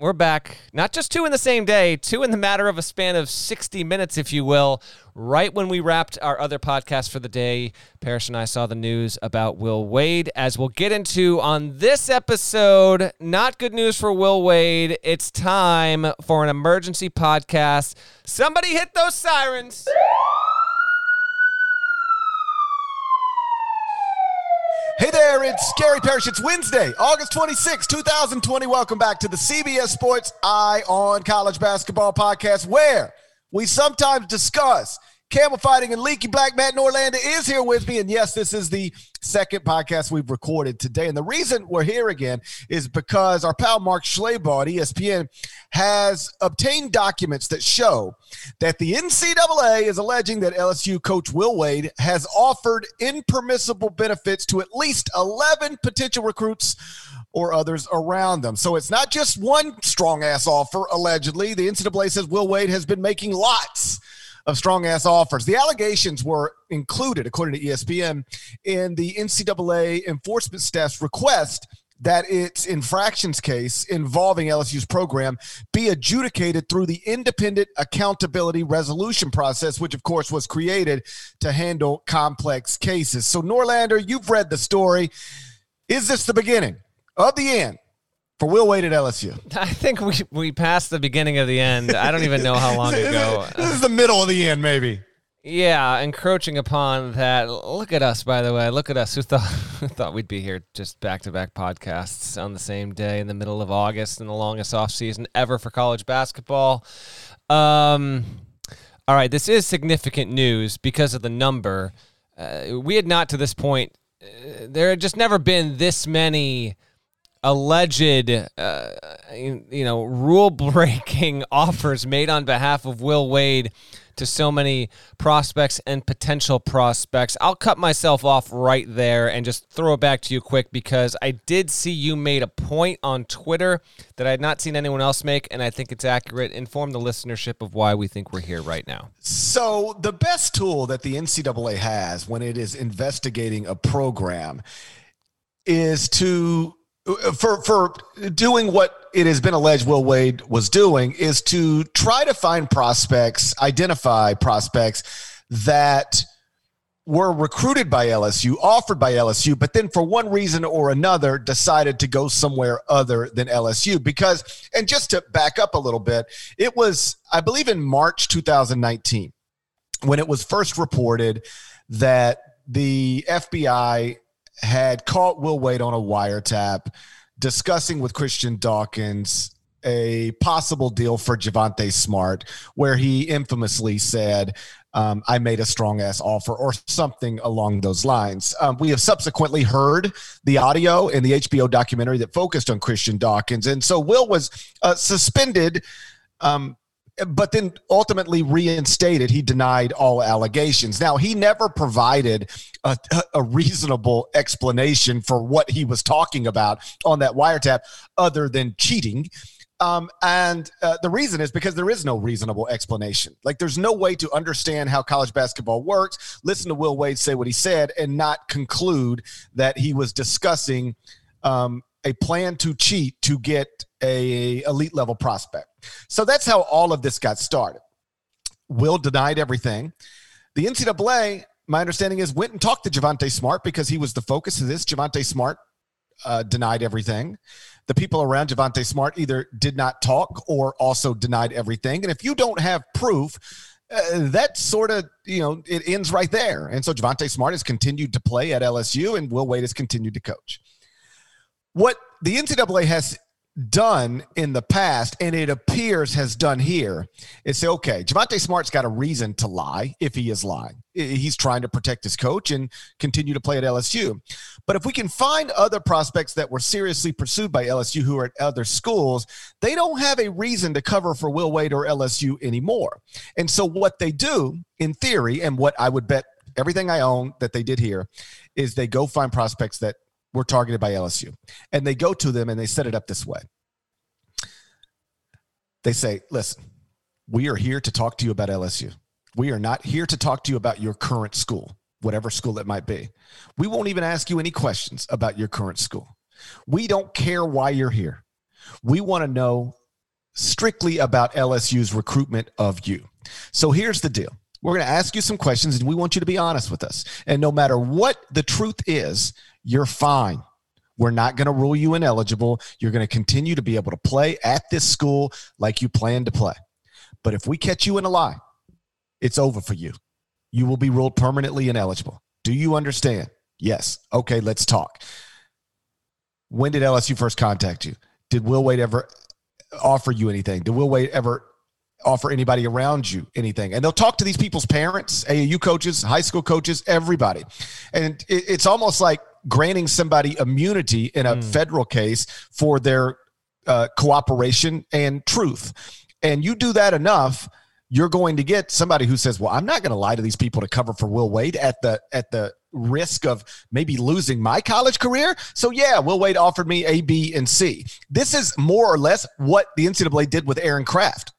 We're back. Not just two in the same day, two in the matter of a span of 60 minutes, if you will. Right when we wrapped our other podcast for the day, Parrish and I saw the news about Will Wade, as we'll get into on this episode. Not good news for Will Wade. It's time for an emergency podcast. Somebody hit those sirens. It's Gary Parrish. It's Wednesday, August 26, 2020. Welcome back to the CBS Sports Eye on College Basketball podcast, where we sometimes discuss camel fighting and leaky black. Matt Norlander is here with me. And yes, this is the second podcast we've recorded today. And the reason we're here again is because our pal Mark Schlabach ESPN has obtained documents that show that the NCAA is alleging that LSU coach Will Wade has offered impermissible benefits to at least 11 potential recruits or others around them. So it's not just one strong ass offer, allegedly. The NCAA says Will Wade has been making lots of strong ass offers. The allegations were included, according to ESPN, in the NCAA enforcement staff's request that its infractions case involving LSU's program be adjudicated through the independent accountability resolution process, which of course was created to handle complex cases. So, Norlander, you've read the story. Is this the beginning of the end for Will Wade at LSU? I think we, we passed the beginning of the end. I don't even know how long ago. this is the middle of the end, maybe. Yeah, encroaching upon that. Look at us, by the way. Look at us. Who thought who thought we'd be here just back to back podcasts on the same day in the middle of August in the longest off season ever for college basketball. Um, all right, this is significant news because of the number. Uh, we had not to this point. Uh, there had just never been this many alleged, uh, you know, rule breaking offers made on behalf of Will Wade to so many prospects and potential prospects. I'll cut myself off right there and just throw it back to you quick because I did see you made a point on Twitter that I had not seen anyone else make, and I think it's accurate. Inform the listenership of why we think we're here right now. So, the best tool that the NCAA has when it is investigating a program is to for for doing what it has been alleged Will Wade was doing is to try to find prospects, identify prospects that were recruited by LSU, offered by LSU, but then for one reason or another decided to go somewhere other than LSU. Because, and just to back up a little bit, it was, I believe, in March 2019 when it was first reported that the FBI had caught Will Wade on a wiretap discussing with Christian Dawkins a possible deal for Javonte Smart, where he infamously said, um, I made a strong ass offer or something along those lines. Um, we have subsequently heard the audio in the HBO documentary that focused on Christian Dawkins. And so Will was uh, suspended um, but then ultimately reinstated. He denied all allegations. Now, he never provided a, a, reasonable explanation for what he was talking about on that wiretap other than cheating. Um, and uh, the reason is because there is no reasonable explanation. Like, there's no way to understand how college basketball works, listen to Will Wade say what he said, and not conclude that he was discussing um, a plan to cheat to get a elite level prospect. So that's how all of this got started. Will denied everything. The NCAA, my understanding is, went and talked to Javonte Smart because he was the focus of this. Javonte Smart uh, denied everything. The people around Javonte Smart either did not talk or also denied everything. And if you don't have proof uh, that sort of, you know, it ends right there. And so Javonte Smart has continued to play at LSU and Will Wade has continued to coach. What the NCAA has done in the past, and it appears has done here, is say, okay, Javonte Smart's got a reason to lie if he is lying. He's trying to protect his coach and continue to play at LSU. But if we can find other prospects that were seriously pursued by LSU who are at other schools, they don't have a reason to cover for Will Wade or LSU anymore. And so what they do, in theory, and what I would bet everything I own that they did here, is they go find prospects that were targeted by LSU. And they go to them and they set it up this way. They say, listen, we are here to talk to you about LSU. We are not here to talk to you about your current school, whatever school it might be. We won't even ask you any questions about your current school. We don't care why you're here. We want to know strictly about LSU's recruitment of you. So here's the deal. We're going to ask you some questions and we want you to be honest with us. And no matter what the truth is, you're fine. We're not going to rule you ineligible. You're going to continue to be able to play at this school like you plan to play. But if we catch you in a lie, it's over for you. You will be ruled permanently ineligible. Do you understand? Yes. Okay, let's talk. When did LSU first contact you? Did Will Wade ever offer you anything? Did Will Wade ever offer anybody around you anything. And they'll talk to these people's parents, AAU coaches, high school coaches, everybody. And it's almost like granting somebody immunity in a mm. federal case for their uh, cooperation and truth. And you do that enough, you're going to get somebody who says, "Well, I'm not going to lie to these people to cover for Will Wade at the at the risk of maybe losing my college career." So yeah, Will Wade offered me A, B, and C. This is more or less what the NCAA did with Aaron Craft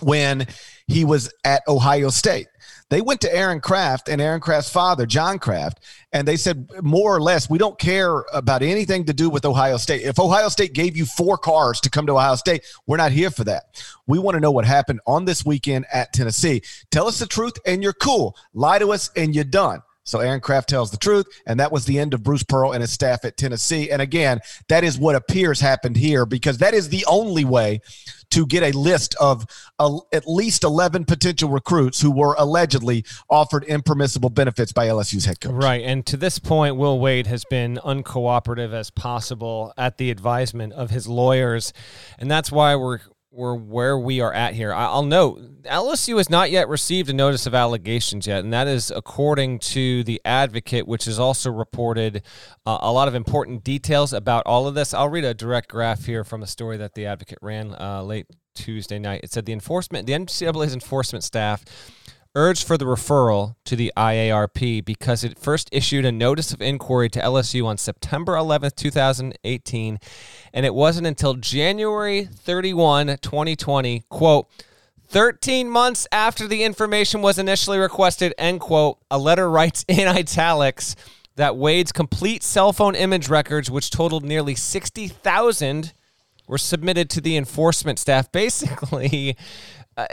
when he was at Ohio State. They went to Aaron Craft and Aaron Craft's father, John Craft, and they said, more or less, we don't care about anything to do with Ohio State. If Ohio State gave you four cars to come to Ohio State, we're not here for that. We want to know what happened on this weekend at Tennessee. Tell us the truth and you're cool. Lie to us and you're done. So Aaron Craft tells the truth, and that was the end of Bruce Pearl and his staff at Tennessee. And again, that is what appears happened here because that is the only way to get a list of uh, at least 11 potential recruits who were allegedly offered impermissible benefits by LSU's head coach. Right. And to this point, Will Wade has been uncooperative as possible at the advisement of his lawyers. And that's why we're we're where we are at here. I'll note LSU has not yet received a notice of allegations yet, and that is according to the Advocate, which has also reported uh, a lot of important details about all of this. I'll read a direct graph here from a story that the Advocate ran uh, late Tuesday night. It said the enforcement, the NCAA's enforcement staff urged for the referral to the IARP because it first issued a notice of inquiry to LSU on September 11th, 2018, and it wasn't until January 31, 2020, quote, 13 months after the information was initially requested, end quote, a letter writes in italics that Wade's complete cell phone image records, which totaled nearly 60,000, were submitted to the enforcement staff. Basically, uh,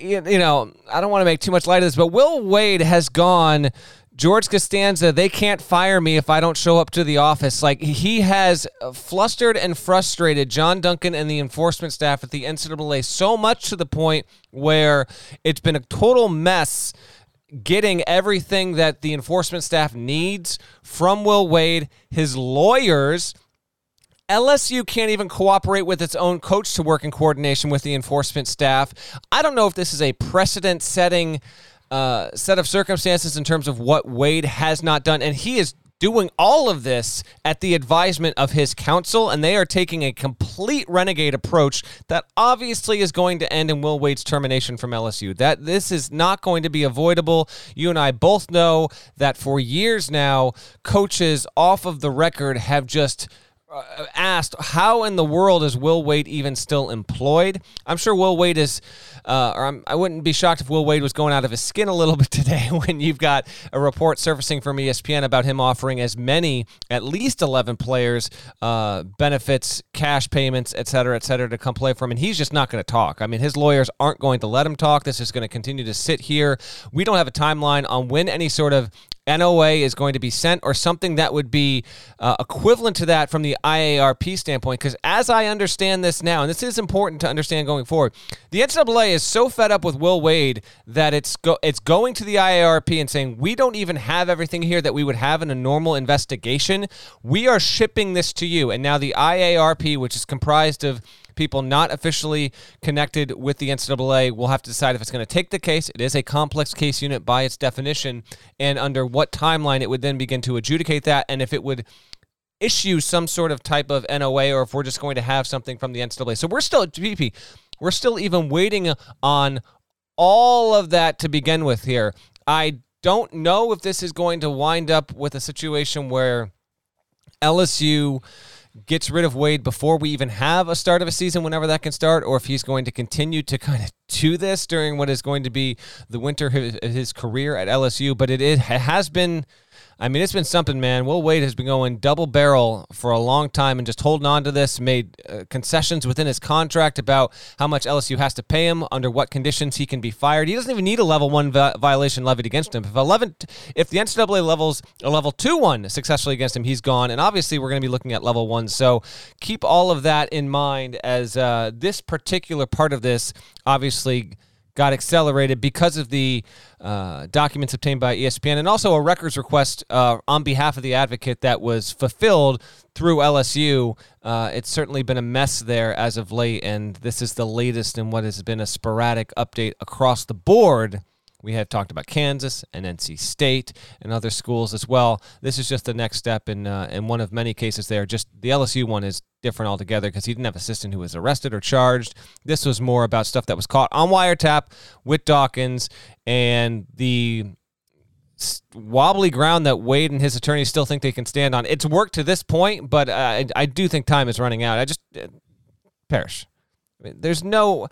you, you know, I don't want to make too much light of this, but Will Wade has gone. George Costanza, they can't fire me if I don't show up to the office. Like he has flustered and frustrated Jon Duncan and the enforcement staff at the NCAA so much to the point where it's been a total mess getting everything that the enforcement staff needs from Will Wade. His lawyers LSU can't even cooperate with its own coach to work in coordination with the enforcement staff. I don't know if this is a precedent setting uh, set of circumstances in terms of what Wade has not done. And he is doing all of this at the advisement of his counsel, and they are taking a complete renegade approach that obviously is going to end in Will Wade's termination from LSU. That this is not going to be avoidable. You and I both know that for years now, coaches off of the record have just uh, asked how in the world is Will Wade even still employed? I'm sure Will Wade is, uh, or I'm, I would not be shocked if Will Wade was going out of his skin a little bit today when you've got a report surfacing from ESPN about him offering as many, at least 11 players, uh, benefits, cash payments, et cetera, et cetera, to come play for him. And he's just not going to talk. I mean, his lawyers aren't going to let him talk. This is going to continue to sit here. We don't have a timeline on when any sort of NOA is going to be sent or something that would be uh, equivalent to that from the IARP standpoint. Because as I understand this now, and this is important to understand going forward, the NCAA is so fed up with Will Wade that it's go- it's going to the IARP and saying we don't even have everything here that we would have in a normal investigation. We are shipping this to you, and now the IARP, which is comprised of people not officially connected with the NCAA will have to decide if it's going to take the case. It is a complex case unit by its definition, and under what timeline it would then begin to adjudicate that, and if it would issue some sort of type of NOA or if we're just going to have something from the NCAA. So we're still GP, we're still even waiting on all of that to begin with here. I don't know if this is going to wind up with a situation where LSU gets rid of Wade before we even have a start of a season, whenever that can start, or if he's going to continue to kind of do this during what is going to be the winter of his career at LSU. But it, it has been I mean, it's been something, man. Will Wade has been going double barrel for a long time and just holding on to this, made uh, concessions within his contract about how much LSU has to pay him, under what conditions he can be fired. He doesn't even need a level one vi- violation levied against him. If 11, if the NCAA levels a level two one successfully against him, he's gone. And obviously, we're going to be looking at level one. So keep all of that in mind as uh, this particular part of this obviously got accelerated because of the uh, documents obtained by ESPN and also a records request uh, on behalf of the advocate that was fulfilled through LSU. Uh, it's certainly been a mess there as of late, and this is the latest in what has been a sporadic update across the board we have talked about Kansas and NC State and other schools as well. This is just the next step in uh, in one of many cases there. Just the LSU one is different altogether because he didn't have a assistant who was arrested or charged. This was more about stuff that was caught on wiretap with Dawkins and the wobbly ground that Wade and his attorneys still think they can stand on. It's worked to this point, but I, I do think time is running out. I just uh, Parrish. I mean, there's no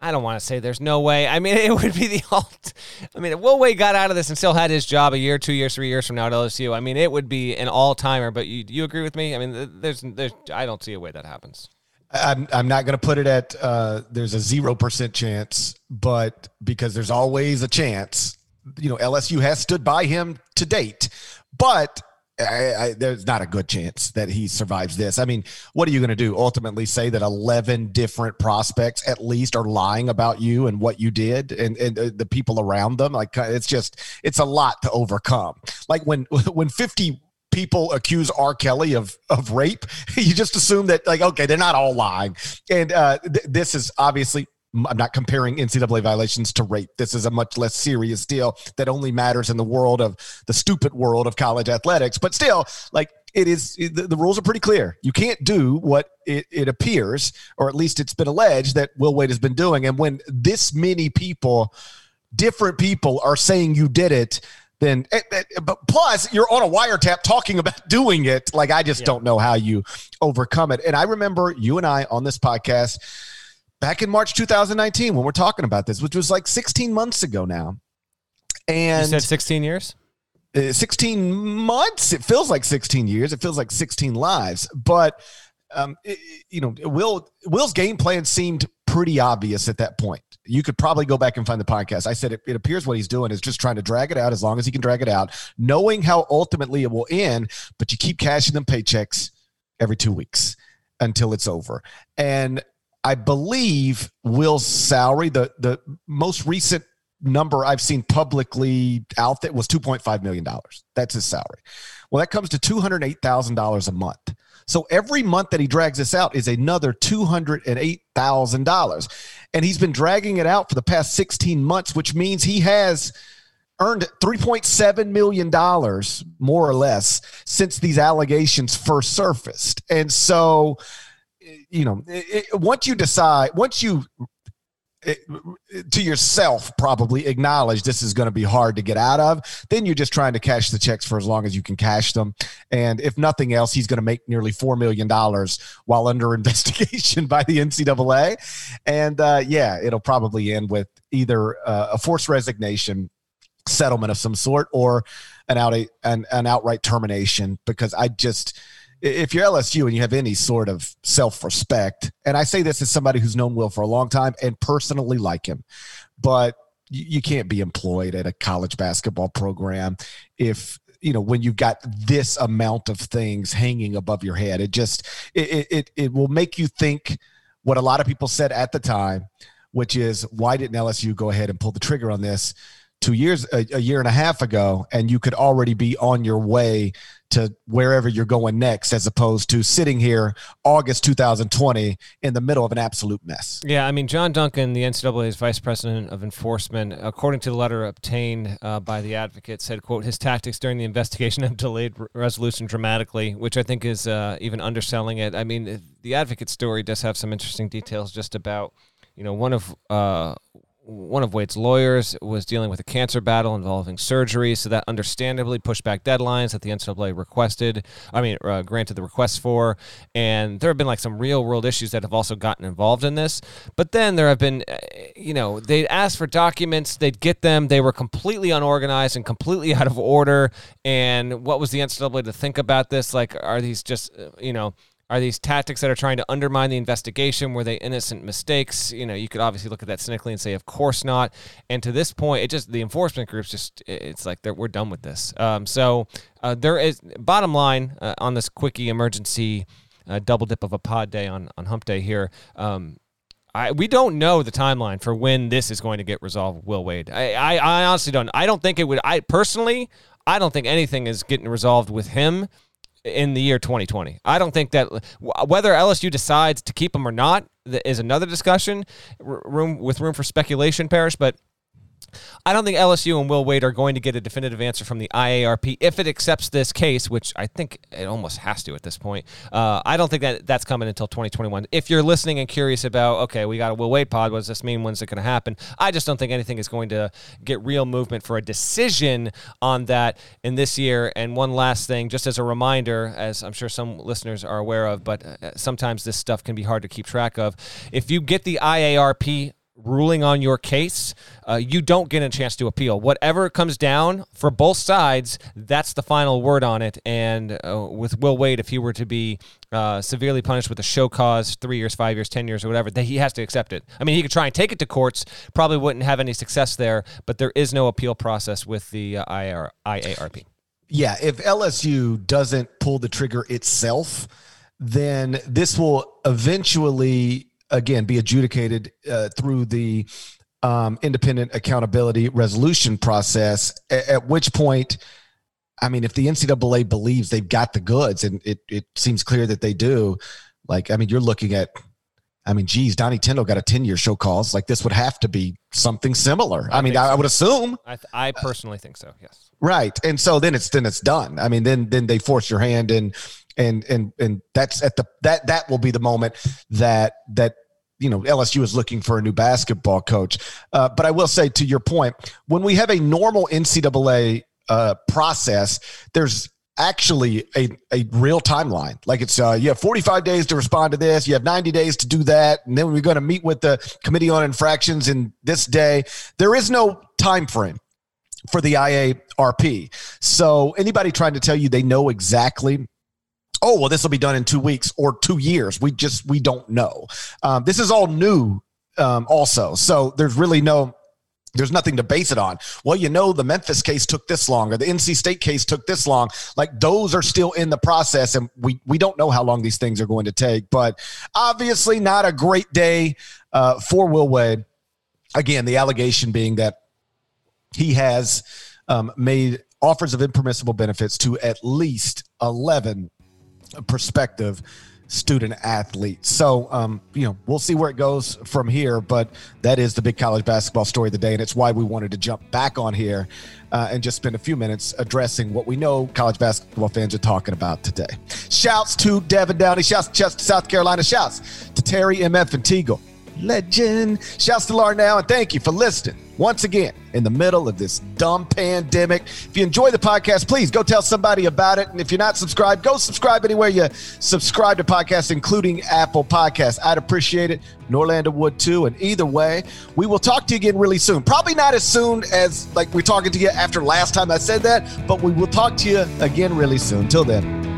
I don't want to say there's no way. I mean, it would be the alt. I mean, if Will Wade got out of this and still had his job a year, two years, three years from now at LSU, I mean, it would be an all timer. But you, you agree with me? I mean, there's, there's, I don't see a way that happens. I'm, I'm not going to put it at uh, there's a zero percent chance, but because there's always a chance, you know, LSU has stood by him to date. But I, I, there's not a good chance that he survives this. I mean, what are you going to do? Ultimately, say that 11 different prospects at least are lying about you and what you did and, and uh, the people around them. Like, uh, it's just, it's a lot to overcome. Like when, when 50 people accuse R. Kelly of of rape, you just assume that like okay, they're not all lying. And uh, th- this is obviously I'm not comparing NCAA violations to rape. This is a much less serious deal that only matters in the world of the stupid world of college athletics. But still, like it is, the, the rules are pretty clear. You can't do what it, it appears, or at least it's been alleged that Will Wade has been doing. And when this many people, different people, are saying you did it, then eh, eh, but plus you're on a wiretap talking about doing it like i just yeah. don't know how you overcome it and i remember you and i on this podcast back in March 2019 when we're talking about this, which was like 16 months ago now. And you said 16 years? Uh, 16 months. It feels like 16 years. It feels like 16 lives. But um, it, you know, Will Will's game plan seemed pretty obvious at that point. You could probably go back and find the podcast. I said it, it, appears what he's doing is just trying to drag it out as long as he can drag it out, knowing how ultimately it will end. But you keep cashing them paychecks every two weeks until it's over. And I believe Will's salary, the the most recent number I've seen publicly out there was $2.5 million. That's his salary. Well, that comes to $208,000 a month. So every month that he drags this out is another $208,000. And he's been dragging it out for the past 16 months, which means he has earned $3.7 million, more or less, since these allegations first surfaced. And so you know, it, once you decide, once you it, to yourself probably acknowledge this is going to be hard to get out of then you're just trying to cash the checks for as long as you can cash them. And if nothing else he's going to make nearly $4 million while under investigation by the ncaa and uh, yeah it'll probably end with either uh, a forced resignation settlement of some sort or an out an, an outright termination because i just if you're LSU and you have any sort of self respect, and I say this as somebody who's known Will for a long time and personally like him, but you, can't be employed at a college basketball program if you know when you've got this amount of things hanging above your head. It just it it, it will make you think what a lot of people said at the time which is why didn't lsu go ahead and pull the trigger on this two years a, a year and a half ago and you could already be on your way to wherever you're going next as opposed to sitting here august 2020 in the middle of an absolute mess Yeah, I mean, Jon Duncan, the NCAA's vice president of enforcement, according to the letter obtained uh, by the advocate, said, "quote His tactics during the investigation have delayed resolution dramatically," which I think is uh, even underselling it. I mean, the advocate story does have some interesting details just about, you know, one of uh, one of Wade's lawyers was dealing with a cancer battle involving surgery, so that understandably pushed back deadlines that the NCAA requested. I mean, uh, granted the request for, and there have been like some real world issues that have also gotten involved in this. But then there have been, uh, you know, they'd ask for documents, they'd get them, they were completely unorganized and completely out of order. And what was the NCAA to think about this? Like, are these just, uh, you know, are these tactics that are trying to undermine the investigation? Were they innocent mistakes? You know, you could obviously look at that cynically and say, of course not. And to this point, it just the enforcement groups just it's like we're done with this. Um, so uh, there is bottom line uh, on this quickie emergency uh, double dip of a pod day on on Hump Day here. Um, I, we don't know the timeline for when this is going to get resolved. Will Wade? I, I, I honestly don't. I don't think it would. I personally, I don't think anything is getting resolved with him in the year 2020. I don't think that whether LSU decides to keep him or not is another discussion, room with room for speculation, Parrish. But I don't think LSU and Will Wade are going to get a definitive answer from the IARP if it accepts this case, which I think it almost has to at this point. Uh, I don't think that that's coming until 2021. If you're listening and curious about, okay, we got a Will Wade pod, what does this mean? When's it going to happen? I just don't think anything is going to get real movement for a decision on that in this year. And one last thing, just as a reminder, as I'm sure some listeners are aware of, but uh, sometimes this stuff can be hard to keep track of. If you get the IARP ruling on your case, uh, you don't get a chance to appeal. Whatever comes down for both sides, that's the final word on it. And uh, with Will Wade, if he were to be uh, severely punished with a show cause, three years, five years, ten years, or whatever, that he has to accept it. I mean, he could try and take it to courts, probably wouldn't have any success there, but there is no appeal process with the uh, IR, IARP. Yeah, if LSU doesn't pull the trigger itself, then this will eventually again be adjudicated uh, through the um, independent accountability resolution process. At, at, which point, I mean, if the NCAA believes they've got the goods, and it it seems clear that they do, like I mean, you're looking at. I mean, geez, Donnie Tyndall got a 10 year show cause. Like this would have to be something similar. I, I mean, I, I, would assume. I, th- I personally think so. Yes. Right. And so then it's, then it's done. I mean, then, then they force your hand and, and, and, and that's at the, that, that will be the moment that, that you know LSU is looking for a new basketball coach. Uh, but I will say to your point, when we have a normal NCAA uh, process, there's actually a, a real timeline. Like it's uh, you have 45 days to respond to this, you have 90 days to do that, and then we're going to meet with the committee on infractions in this day. There is no time frame for the IARP. So anybody trying to tell you they know exactly oh well this will be done in two weeks or two years. We just we don't know. Um, this is all new um, also. So there's really no there's nothing to base it on. Well you know the memphis case took this long or the nc state case took this long. Like those are still in the process and we we don't know how long these things are going to take but obviously not a great day uh, for will wade. Again the allegation being that he has um, made offers of impermissible benefits to at least 11 perspective student athlete. So, um, you know, we'll see where it goes from here, but that is the big college basketball story of the day. And it's why we wanted to jump back on here uh, and just spend a few minutes addressing what we know college basketball fans are talking about today. Shouts to Devin Downey, shouts to South Carolina, shouts to Terry MF and Teagle legend. Shouts to Larnell, and thank you for listening once again in the middle of this dumb pandemic. If you enjoy the podcast, please go tell somebody about it. And if you're not subscribed, go subscribe anywhere you subscribe to podcasts, including Apple Podcasts. I'd appreciate it. Norlander would too. And either way, we will talk to you again really soon. Probably not as soon as like we're talking to you after last time I said that, but we will talk to you again really soon. Till then,